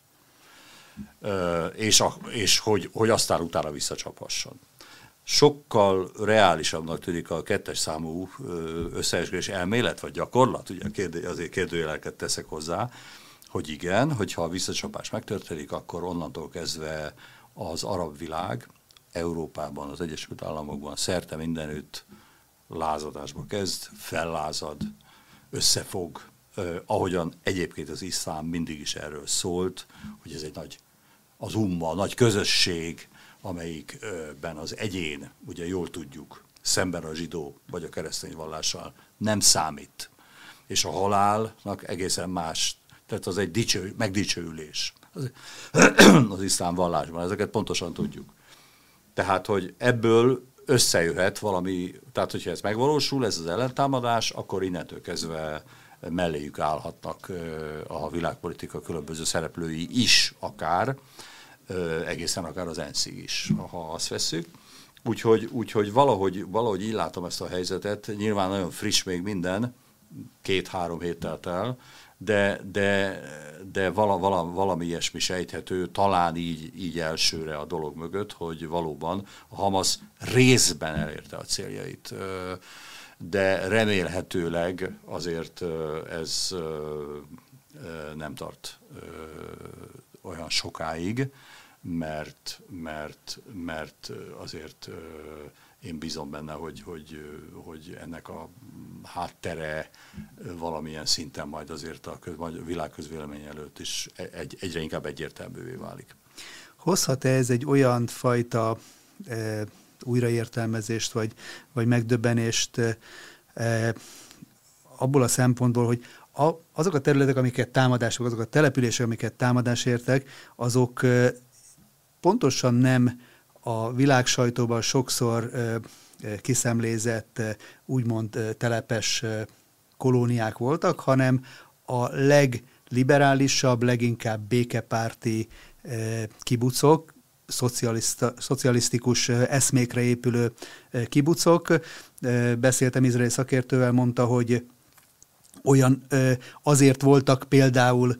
és, a, és hogy, hogy aztán utána visszacsaphasson. Sokkal reálisabbnak tűnik a kettes számú összeesküvés elmélet, vagy gyakorlat, ugye azért kérdőjeleket teszek hozzá, hogy igen, hogyha a visszacsapás megtörténik, akkor onnantól kezdve az arab világ Európában, az Egyesült Államokban szerte mindenütt lázadásba kezd, fellázad, összefog, eh, ahogyan egyébként az iszlám mindig is erről szólt, hogy ez egy nagy, az umma, nagy közösség, amelyikben az egyén, ugye jól tudjuk, szemben a zsidó vagy a keresztény vallással nem számít. És a halálnak egészen más tehát az egy dicső, megdicsőülés. Az, az iszlám vallásban, ezeket pontosan tudjuk. Tehát, hogy ebből összejöhet valami, tehát hogyha ez megvalósul, ez az ellentámadás, akkor innentől kezdve melléjük állhatnak a világpolitika különböző szereplői is akár, egészen akár az ensz is, ha azt veszük. Úgyhogy, úgyhogy valahogy, valahogy így látom ezt a helyzetet, nyilván nagyon friss még minden, két-három hét telt el, de, de, de vala, vala, valami ilyesmi sejthető, talán így, így elsőre a dolog mögött, hogy valóban a Hamas részben elérte a céljait. De remélhetőleg azért ez nem tart olyan sokáig, mert, mert, mert azért én bízom benne, hogy, hogy, hogy ennek a háttere valamilyen szinten majd azért a, köz, a világ közvélemény előtt is egy, egyre inkább egyértelművé válik.
Hozhat-e ez egy olyan fajta e, újraértelmezést, vagy, vagy megdöbbenést e, abból a szempontból, hogy a, azok a területek, amiket támadások, azok a települések, amiket támadás értek, azok e, pontosan nem a világ sajtóban sokszor kiszemlézett, úgymond telepes kolóniák voltak, hanem a legliberálisabb, leginkább békepárti kibucok, szocialisztikus eszmékre épülő kibucok. Beszéltem izraeli szakértővel, mondta, hogy olyan azért voltak például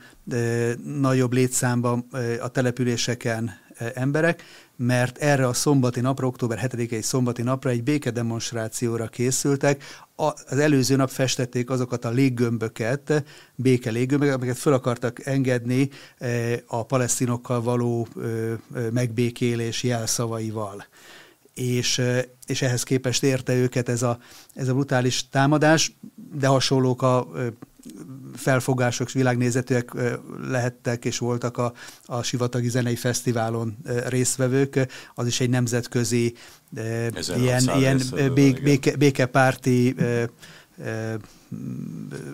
nagyobb létszámban a településeken emberek, mert erre a szombati napra, október 7-i szombati napra egy békedemonstrációra készültek. Az előző nap festették azokat a léggömböket, béke léggömböket, amiket fel akartak engedni a palesztinokkal való megbékélés jelszavaival. És, és ehhez képest érte őket ez a, ez a brutális támadás, de hasonlók a felfogások, világnézetűek lehettek és voltak a, a Sivatagi Zenei Fesztiválon résztvevők. Az is egy nemzetközi ilyen, ilyen bék, béke, békepárti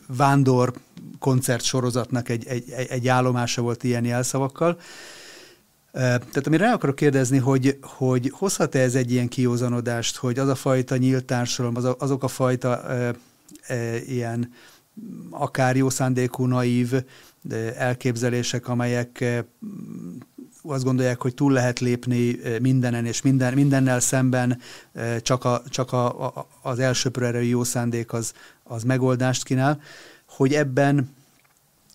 vándor koncert sorozatnak egy, egy, egy állomása volt ilyen jelszavakkal. Tehát amire rá akarok kérdezni, hogy, hogy hozhat-e ez egy ilyen kiózanodást, hogy az a fajta nyílt társadalom, az a, azok a fajta e, e, ilyen akár jó szándékú, naív elképzelések, amelyek azt gondolják, hogy túl lehet lépni mindenen, és minden, mindennel szemben csak, a, csak a, a, az elsőprő erejű jó szándék az, az megoldást kínál, hogy ebben,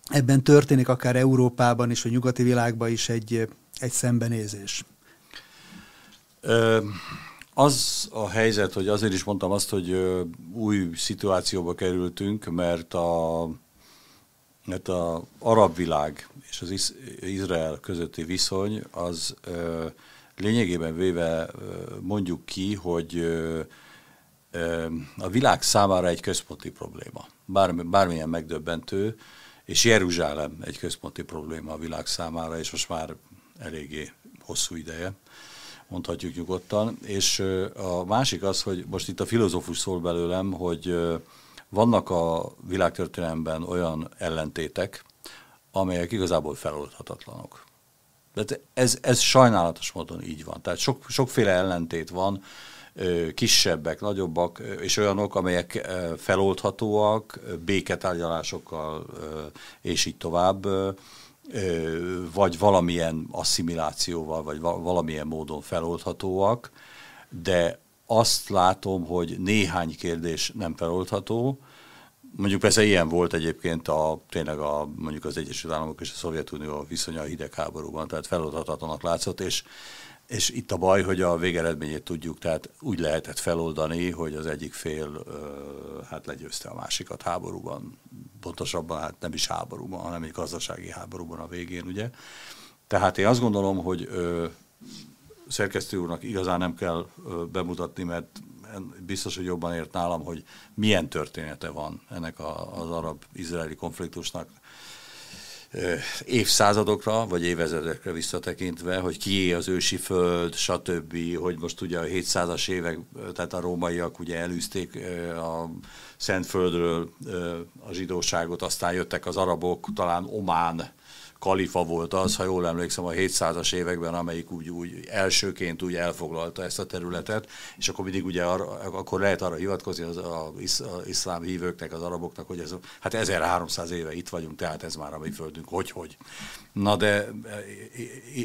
ebben történik akár Európában is, vagy nyugati világban is egy, egy szembenézés.
Az a helyzet, hogy azért is mondtam azt, hogy új szituációba kerültünk, mert a, mert a arab világ és az Izrael közötti viszony az lényegében véve mondjuk ki, hogy a világ számára egy központi probléma. Bármi, bármilyen megdöbbentő, és Jeruzsálem egy központi probléma a világ számára, és most már eléggé hosszú ideje mondhatjuk nyugodtan. És a másik az, hogy most itt a filozófus szól belőlem, hogy vannak a világtörténelemben olyan ellentétek, amelyek igazából feloldhatatlanok. De ez, ez sajnálatos módon így van. Tehát sok, sokféle ellentét van, kisebbek, nagyobbak, és olyanok, amelyek feloldhatóak, béketárgyalásokkal, és így tovább vagy valamilyen asszimilációval, vagy valamilyen módon feloldhatóak, de azt látom, hogy néhány kérdés nem feloldható. Mondjuk persze ilyen volt egyébként a, tényleg a, mondjuk az Egyesült Államok és a Szovjetunió viszonya a hidegháborúban, tehát feloldhatatlanak látszott, és és itt a baj, hogy a végeredményét tudjuk, tehát úgy lehetett feloldani, hogy az egyik fél hát legyőzte a másikat háborúban, pontosabban hát nem is háborúban, hanem egy gazdasági háborúban a végén, ugye. Tehát én azt gondolom, hogy ö, szerkesztő úrnak igazán nem kell ö, bemutatni, mert biztos, hogy jobban ért nálam, hogy milyen története van ennek a, az arab-izraeli konfliktusnak évszázadokra, vagy évezredekre visszatekintve, hogy kié az ősi föld, stb., hogy most ugye a 700-as évek, tehát a rómaiak ugye elűzték a Szentföldről a zsidóságot, aztán jöttek az arabok, talán Omán kalifa volt az, ha jól emlékszem, a 700-as években, amelyik úgy, úgy elsőként úgy elfoglalta ezt a területet, és akkor mindig ugye arra, akkor lehet arra hivatkozni az a, a iszlám hívőknek, az araboknak, hogy ez, hát 1300 éve itt vagyunk, tehát ez már a mi földünk, hogy, hogy. Na de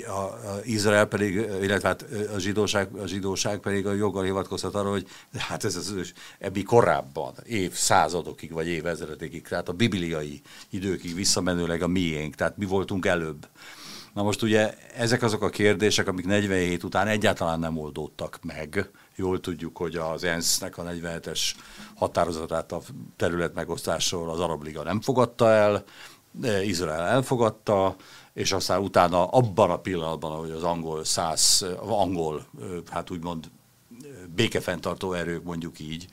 a, a Izrael pedig, illetve hát a zsidóság, a zsidóság pedig a joggal hivatkozhat arra, hogy hát ez az ebbi korábban, évszázadokig vagy évezredekig, tehát a bibliai időkig visszamenőleg a miénk, tehát mi voltunk előbb. Na most ugye ezek azok a kérdések, amik 47 után egyáltalán nem oldódtak meg. Jól tudjuk, hogy az ENSZ-nek a 47-es határozatát a terület megosztásról az Arab Liga nem fogadta el, Izrael elfogadta, és aztán utána abban a pillanatban, ahogy az angol száz, angol, hát úgymond békefenntartó erők, mondjuk így,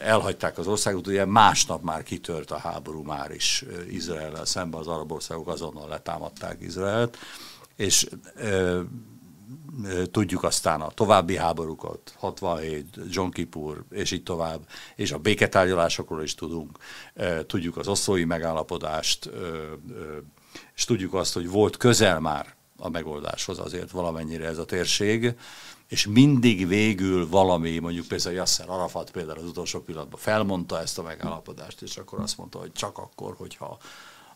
elhagyták az országot, ugye másnap már kitört a háború már is Izrael szemben, az arab országok azonnal letámadták Izraelt, és tudjuk aztán a további háborúkat, 67, John Kippur, és így tovább, és a béketárgyalásokról is tudunk, tudjuk az oszlói megállapodást, és tudjuk azt, hogy volt közel már a megoldáshoz azért valamennyire ez a térség, és mindig végül valami, mondjuk például Yasser Arafat például az utolsó pillanatban felmondta ezt a megállapodást, és akkor azt mondta, hogy csak akkor, hogyha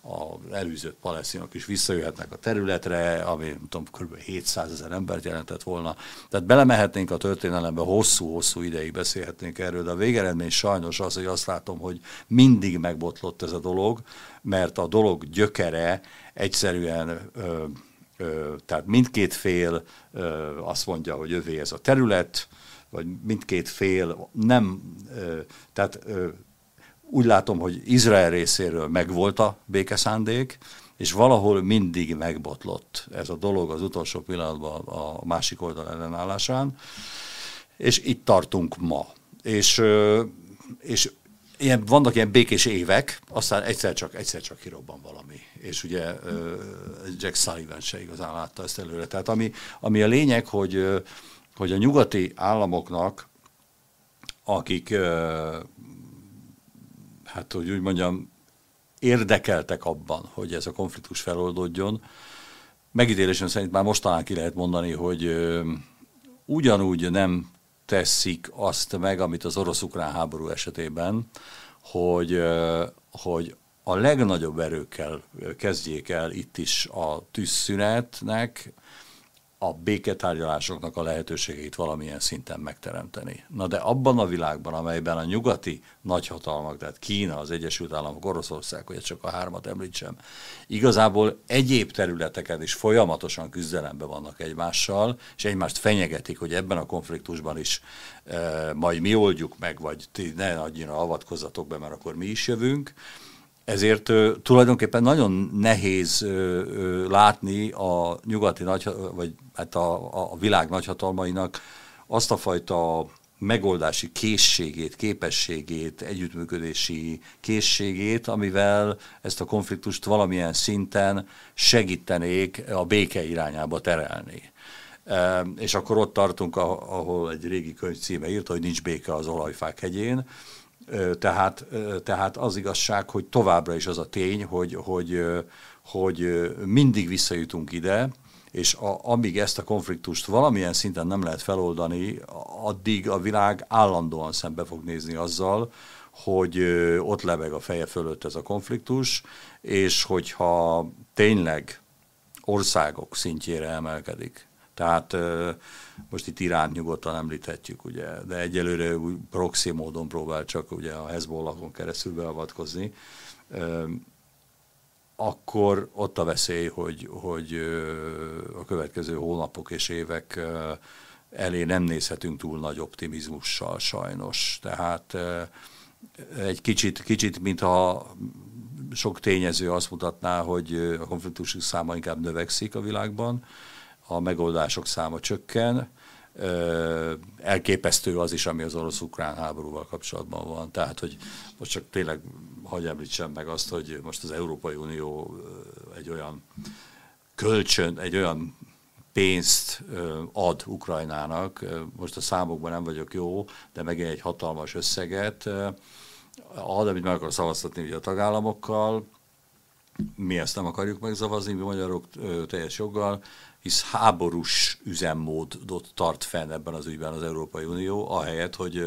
a előzött palesztinok is visszajöhetnek a területre, ami nem tudom, kb. 700 ezer embert jelentett volna. Tehát belemehetnénk a történelembe, hosszú-hosszú ideig beszélhetnénk erről, de a végeredmény sajnos az, hogy azt látom, hogy mindig megbotlott ez a dolog, mert a dolog gyökere egyszerűen ö, tehát mindkét fél azt mondja, hogy övé ez a terület, vagy mindkét fél nem, tehát úgy látom, hogy Izrael részéről megvolt a békeszándék, és valahol mindig megbotlott ez a dolog az utolsó pillanatban a másik oldal ellenállásán, és itt tartunk ma. És, és ilyen, vannak ilyen békés évek, aztán egyszer csak, egyszer csak kirobban valami. És ugye Jack Sullivan se igazán látta ezt előre. Tehát ami, ami a lényeg, hogy, hogy a nyugati államoknak, akik hát hogy úgy mondjam, érdekeltek abban, hogy ez a konfliktus feloldódjon. Megítélésem szerint már most talán ki lehet mondani, hogy ugyanúgy nem teszik azt meg, amit az orosz-ukrán háború esetében, hogy, hogy a legnagyobb erőkkel kezdjék el itt is a tűzszünetnek, a béketárgyalásoknak a lehetőségeit valamilyen szinten megteremteni. Na de abban a világban, amelyben a nyugati nagyhatalmak, tehát Kína, az Egyesült Államok, Oroszország, hogy csak a hármat említsem, igazából egyéb területeken is folyamatosan küzdelemben vannak egymással, és egymást fenyegetik, hogy ebben a konfliktusban is e, majd mi oldjuk meg, vagy ti ne annyira avatkozzatok be, mert akkor mi is jövünk, ezért ö, tulajdonképpen nagyon nehéz ö, ö, látni a nyugati nagy, vagy hát a, a világ nagyhatalmainak azt a fajta megoldási készségét, képességét, együttműködési készségét, amivel ezt a konfliktust valamilyen szinten segítenék a béke irányába terelni. E, és akkor ott tartunk, ahol egy régi könyv címe írta, hogy nincs béke az olajfák hegyén, tehát, tehát az igazság, hogy továbbra is az a tény, hogy, hogy, hogy mindig visszajutunk ide, és a, amíg ezt a konfliktust valamilyen szinten nem lehet feloldani, addig a világ állandóan szembe fog nézni azzal, hogy ott lebeg a feje fölött ez a konfliktus, és hogyha tényleg országok szintjére emelkedik, tehát most itt Iránt nyugodtan említhetjük, ugye, de egyelőre úgy proxy módon próbál csak ugye a Hezbollahon keresztül beavatkozni, akkor ott a veszély, hogy, hogy a következő hónapok és évek elé nem nézhetünk túl nagy optimizmussal sajnos. Tehát egy kicsit, kicsit mintha sok tényező azt mutatná, hogy a konfliktusok száma inkább növekszik a világban, a megoldások száma csökken, elképesztő az is, ami az orosz-ukrán háborúval kapcsolatban van. Tehát, hogy most csak tényleg hagyj említsem meg azt, hogy most az Európai Unió egy olyan kölcsön, egy olyan pénzt ad Ukrajnának, most a számokban nem vagyok jó, de megint egy hatalmas összeget. Ad, amit meg akar szavaztatni ugye a tagállamokkal, mi ezt nem akarjuk megzavazni, mi magyarok teljes joggal, hisz háborús üzemmódot tart fenn ebben az ügyben az Európai Unió, ahelyett, hogy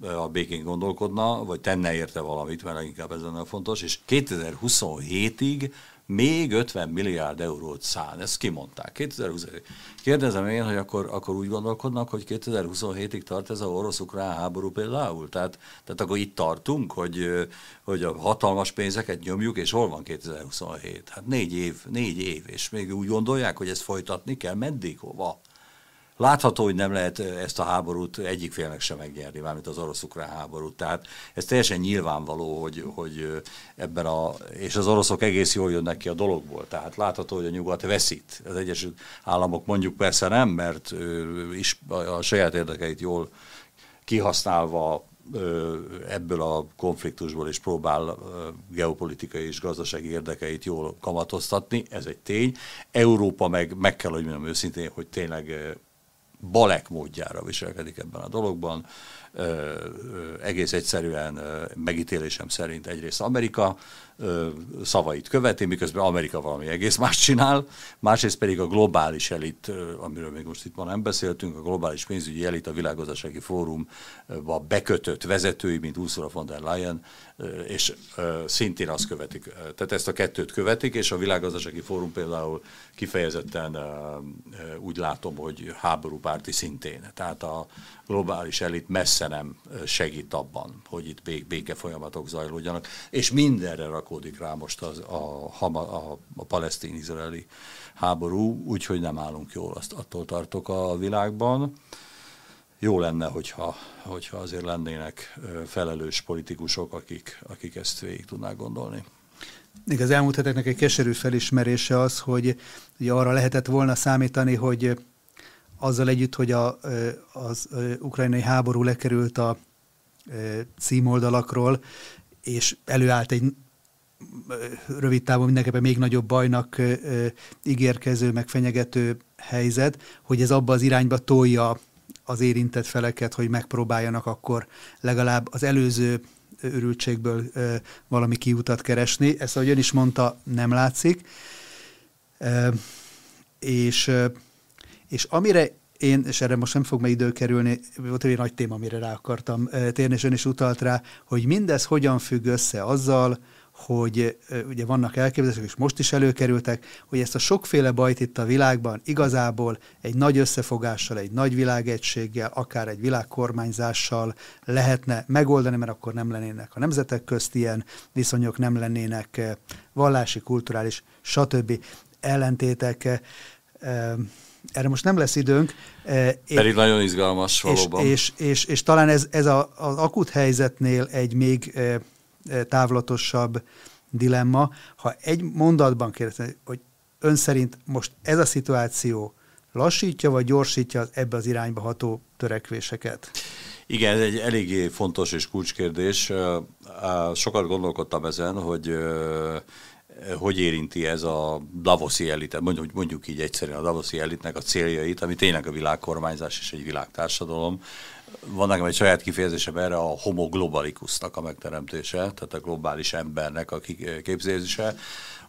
a békén gondolkodna, vagy tenne érte valamit, mert inkább ez lenne fontos, és 2027-ig még 50 milliárd eurót szán. Ezt kimondták. 2020 Kérdezem én, hogy akkor, akkor úgy gondolkodnak, hogy 2027-ig tart ez a orosz-ukrán háború például? Tehát, tehát akkor itt tartunk, hogy, hogy a hatalmas pénzeket nyomjuk, és hol van 2027? Hát négy év, négy év, és még úgy gondolják, hogy ezt folytatni kell, meddig, hova? Látható, hogy nem lehet ezt a háborút egyik félnek sem megnyerni, mármint az orosz-ukrán háborút. Tehát ez teljesen nyilvánvaló, hogy, hogy ebben a, és az oroszok egész jól jönnek ki a dologból. Tehát látható, hogy a nyugat veszít. Az Egyesült Államok mondjuk persze nem, mert is a saját érdekeit jól kihasználva ebből a konfliktusból is próbál geopolitikai és gazdasági érdekeit jól kamatoztatni, ez egy tény. Európa meg, meg kell, hogy mondjam őszintén, hogy tényleg balek módjára viselkedik ebben a dologban. Ö, egész egyszerűen megítélésem szerint egyrészt Amerika ö, szavait követi, miközben Amerika valami egész más csinál, másrészt pedig a globális elit, amiről még most itt ma nem beszéltünk, a globális pénzügyi elit, a világgazdasági fórumba bekötött vezetői, mint Ursula von der Leyen, és szintén azt követik. Tehát ezt a kettőt követik, és a világgazdasági fórum például kifejezetten úgy látom, hogy háborúpárti szintén. Tehát a globális elit messze nem segít abban, hogy itt béke folyamatok zajlódjanak, és mindenre rakódik rá most az, a, a, a palesztin-izraeli háború, úgyhogy nem állunk jól, azt attól tartok a világban. Jó lenne, hogyha, hogyha azért lennének felelős politikusok, akik, akik ezt végig tudnák gondolni.
Még az elmúlt heteknek egy keserű felismerése az, hogy ugye arra lehetett volna számítani, hogy azzal együtt, hogy a, az ukrajnai háború lekerült a címoldalakról, és előállt egy rövid távon mindenképpen még nagyobb bajnak ígérkező, meg fenyegető helyzet, hogy ez abba az irányba tolja az érintett feleket, hogy megpróbáljanak akkor legalább az előző örültségből valami kiutat keresni. Ezt, ahogy ön is mondta, nem látszik. És és amire én, és erre most nem fog meg idő kerülni, volt egy nagy téma, amire rá akartam térni, és ön is utalt rá, hogy mindez hogyan függ össze azzal, hogy ugye vannak elképzelések, és most is előkerültek, hogy ezt a sokféle bajt itt a világban igazából egy nagy összefogással, egy nagy világegységgel, akár egy világkormányzással lehetne megoldani, mert akkor nem lennének a nemzetek közt ilyen viszonyok, nem lennének vallási, kulturális, stb. ellentétek erre most nem lesz időnk.
Pedig én, nagyon izgalmas valóban.
És, és, és, és talán ez, ez a, az akut helyzetnél egy még távlatosabb dilemma. Ha egy mondatban kérdezni, hogy ön szerint most ez a szituáció lassítja vagy gyorsítja az ebbe az irányba ható törekvéseket?
Igen, ez egy eléggé fontos és kulcskérdés. Sokat gondolkodtam ezen, hogy hogy érinti ez a Davoszi elit, mondjuk, mondjuk így egyszerűen a Davoszi elitnek a céljait, ami tényleg a világkormányzás és egy világtársadalom. Van nekem egy saját kifejezésem erre a homo globalikusnak a megteremtése, tehát a globális embernek a képzése,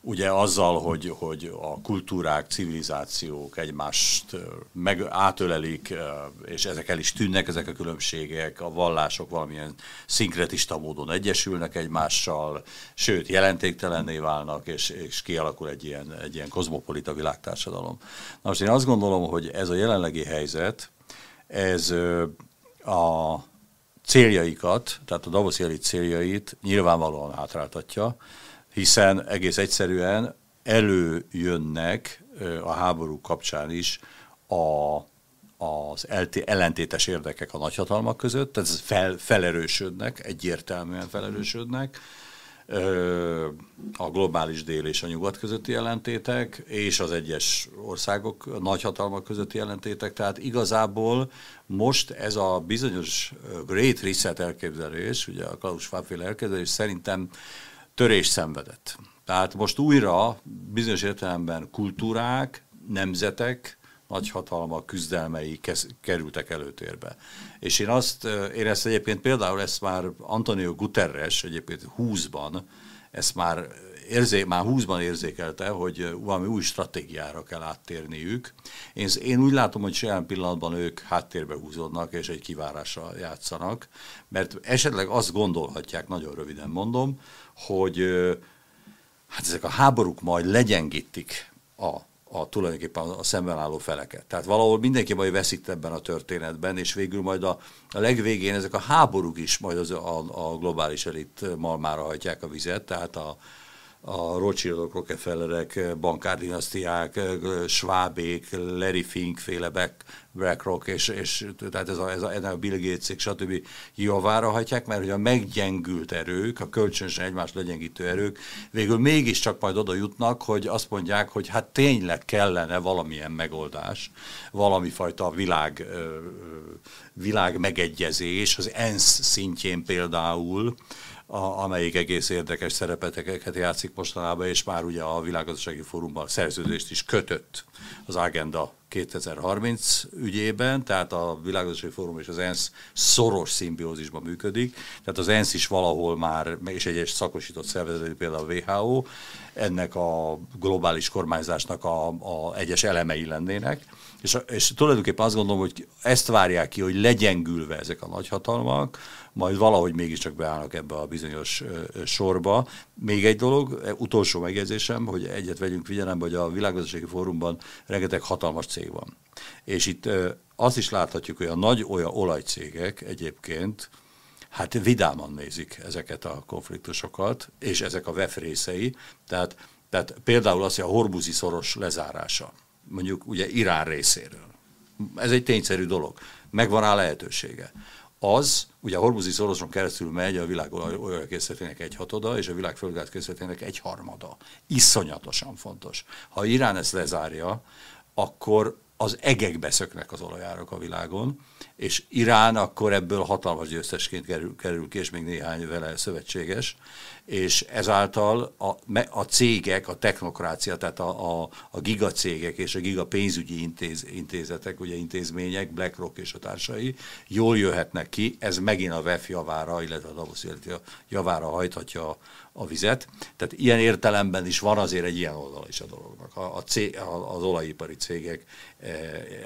ugye azzal, hogy, hogy a kultúrák, civilizációk egymást meg átölelik, és ezek el is tűnnek, ezek a különbségek, a vallások valamilyen szinkretista módon egyesülnek egymással, sőt, jelentéktelenné válnak, és, és kialakul egy ilyen, egy ilyen kozmopolita világtársadalom. Na most én azt gondolom, hogy ez a jelenlegi helyzet, ez a céljaikat, tehát a Davos céljait nyilvánvalóan hátráltatja, hiszen egész egyszerűen előjönnek a háború kapcsán is a, az ellentétes érdekek a nagyhatalmak között, tehát fel, felerősödnek, egyértelműen felerősödnek, a globális dél és a nyugat közötti jelentétek, és az egyes országok, nagyhatalmak közötti jelentétek. Tehát igazából most ez a bizonyos Great Reset elképzelés, ugye a Klaus Schwab elképzelés szerintem törés szenvedett. Tehát most újra bizonyos értelemben kultúrák, nemzetek, nagyhatalmak küzdelmei kez, kerültek előtérbe. És én azt, én ezt egyébként például ezt már Antonio Guterres egyébként 20-ban ezt már érzé, már 20-ban érzékelte, hogy valami új stratégiára kell áttérniük. Én, én úgy látom, hogy jelen pillanatban ők háttérbe húzódnak, és egy kivárásra játszanak, mert esetleg azt gondolhatják, nagyon röviden mondom, hogy hát ezek a háborúk majd legyengítik a a tulajdonképpen a szemben álló feleket. Tehát valahol mindenki majd veszít ebben a történetben, és végül majd a, a legvégén ezek a háborúk is majd az, a, a globális elit malmára hajtják a vizet, tehát a, a Rothschildok, Rockefellerek, bankárdinasztiák, Schwabék, Larry Fink féle Black, BlackRock, és, és tehát ez a, ez a, a Bill Gates, stb. javára hagyják, mert hogy a meggyengült erők, a kölcsönösen egymást legyengítő erők végül mégiscsak majd oda jutnak, hogy azt mondják, hogy hát tényleg kellene valamilyen megoldás, valami fajta világ, világ megegyezés, az ENSZ szintjén például, a, amelyik egész érdekes szerepeteket játszik mostanában, és már ugye a Világgazdasági Fórumban szerződést is kötött az Agenda 2030 ügyében, tehát a Világgazdasági Fórum és az ENSZ szoros szimbiózisban működik, tehát az ENSZ is valahol már, és egyes szakosított szervezet, például a WHO, ennek a globális kormányzásnak a, a egyes elemei lennének, és, és tulajdonképpen azt gondolom, hogy ezt várják ki, hogy legyengülve ezek a nagyhatalmak, majd valahogy mégiscsak beállnak ebbe a bizonyos sorba. Még egy dolog, utolsó megjegyzésem, hogy egyet vegyünk figyelembe, hogy a világgazdasági fórumban rengeteg hatalmas cég van. És itt azt is láthatjuk, hogy a nagy olyan olajcégek egyébként hát vidáman nézik ezeket a konfliktusokat, és ezek a VEF részei, tehát, tehát például az, hogy a Horbuzi szoros lezárása, mondjuk ugye Irán részéről, ez egy tényszerű dolog, megvan rá lehetősége az, ugye a Hormuzi szoroson keresztül megy a világ olajkészletének egy hatoda, és a világ földgáz készletének egy harmada. Iszonyatosan fontos. Ha Irán ezt lezárja, akkor az egekbe szöknek az olajárak a világon, és Irán akkor ebből hatalmas győztesként kerül, kerül ki, és még néhány vele szövetséges, és ezáltal a, a cégek, a technokrácia, tehát a, a, a gigacégek és a giga pénzügyi intéz, intézetek, ugye intézmények, BlackRock és a társai jól jöhetnek ki, ez megint a VEF javára, illetve a Davos javára hajthatja a vizet. Tehát ilyen értelemben is van azért egy ilyen oldal is a dolognak. A, a cég, az olajipari cégek e,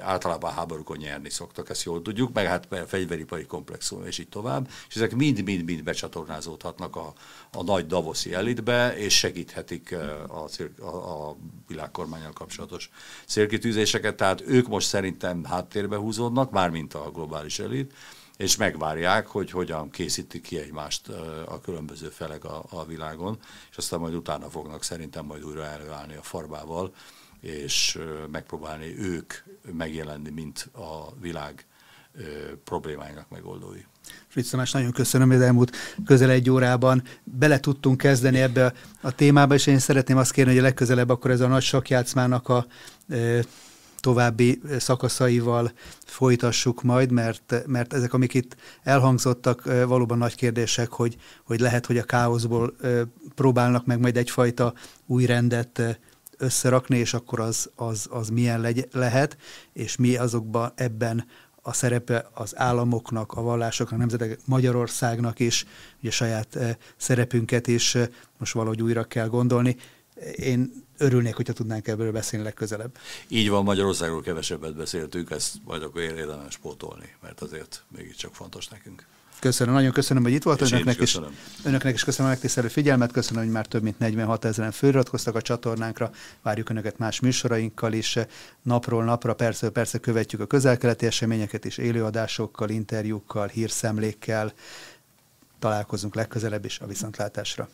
általában háborúkon nyerni szoktak, ezt jól tudjuk, meg hát fegyveripari komplexum, és így tovább. És ezek mind-mind-mind becsatornázódhatnak a, a nagy davoszi elitbe, és segíthetik e, a, a, a világkormányal kapcsolatos célkitűzéseket. Tehát ők most szerintem háttérbe húzódnak, mármint a globális elit, és megvárják, hogy hogyan készítik ki egymást a különböző felek a, a világon, és aztán majd utána fognak szerintem majd újra előállni a farbával, és megpróbálni ők megjelenni, mint a világ problémáinak megoldói.
Fritz Tamás, nagyon köszönöm, hogy elmúlt közel egy órában bele tudtunk kezdeni ebbe a, témába, és én szeretném azt kérni, hogy a legközelebb akkor ez a nagy sakjátszmának a további szakaszaival folytassuk majd, mert, mert ezek, amik itt elhangzottak, valóban nagy kérdések, hogy, hogy lehet, hogy a káoszból próbálnak meg majd egyfajta új rendet összerakni, és akkor az, az, az milyen legy, lehet, és mi azokban ebben a szerepe az államoknak, a vallásoknak, a nemzetek, Magyarországnak is, ugye saját szerepünket is most valahogy újra kell gondolni. Én örülnék, hogyha tudnánk ebből beszélni legközelebb.
Így van, Magyarországról kevesebbet beszéltünk, ezt majd akkor érdemes pótolni, mert azért mégiscsak fontos nekünk.
Köszönöm, nagyon köszönöm, hogy itt volt önöknek is, önöknek is köszönöm a megtisztelő figyelmet, köszönöm, hogy már több mint 46 ezeren feliratkoztak a csatornánkra, várjuk önöket más műsorainkkal is, napról napra persze, persze követjük a közelkeleti eseményeket is, élőadásokkal, interjúkkal, hírszemlékkel, találkozunk legközelebb is a viszontlátásra.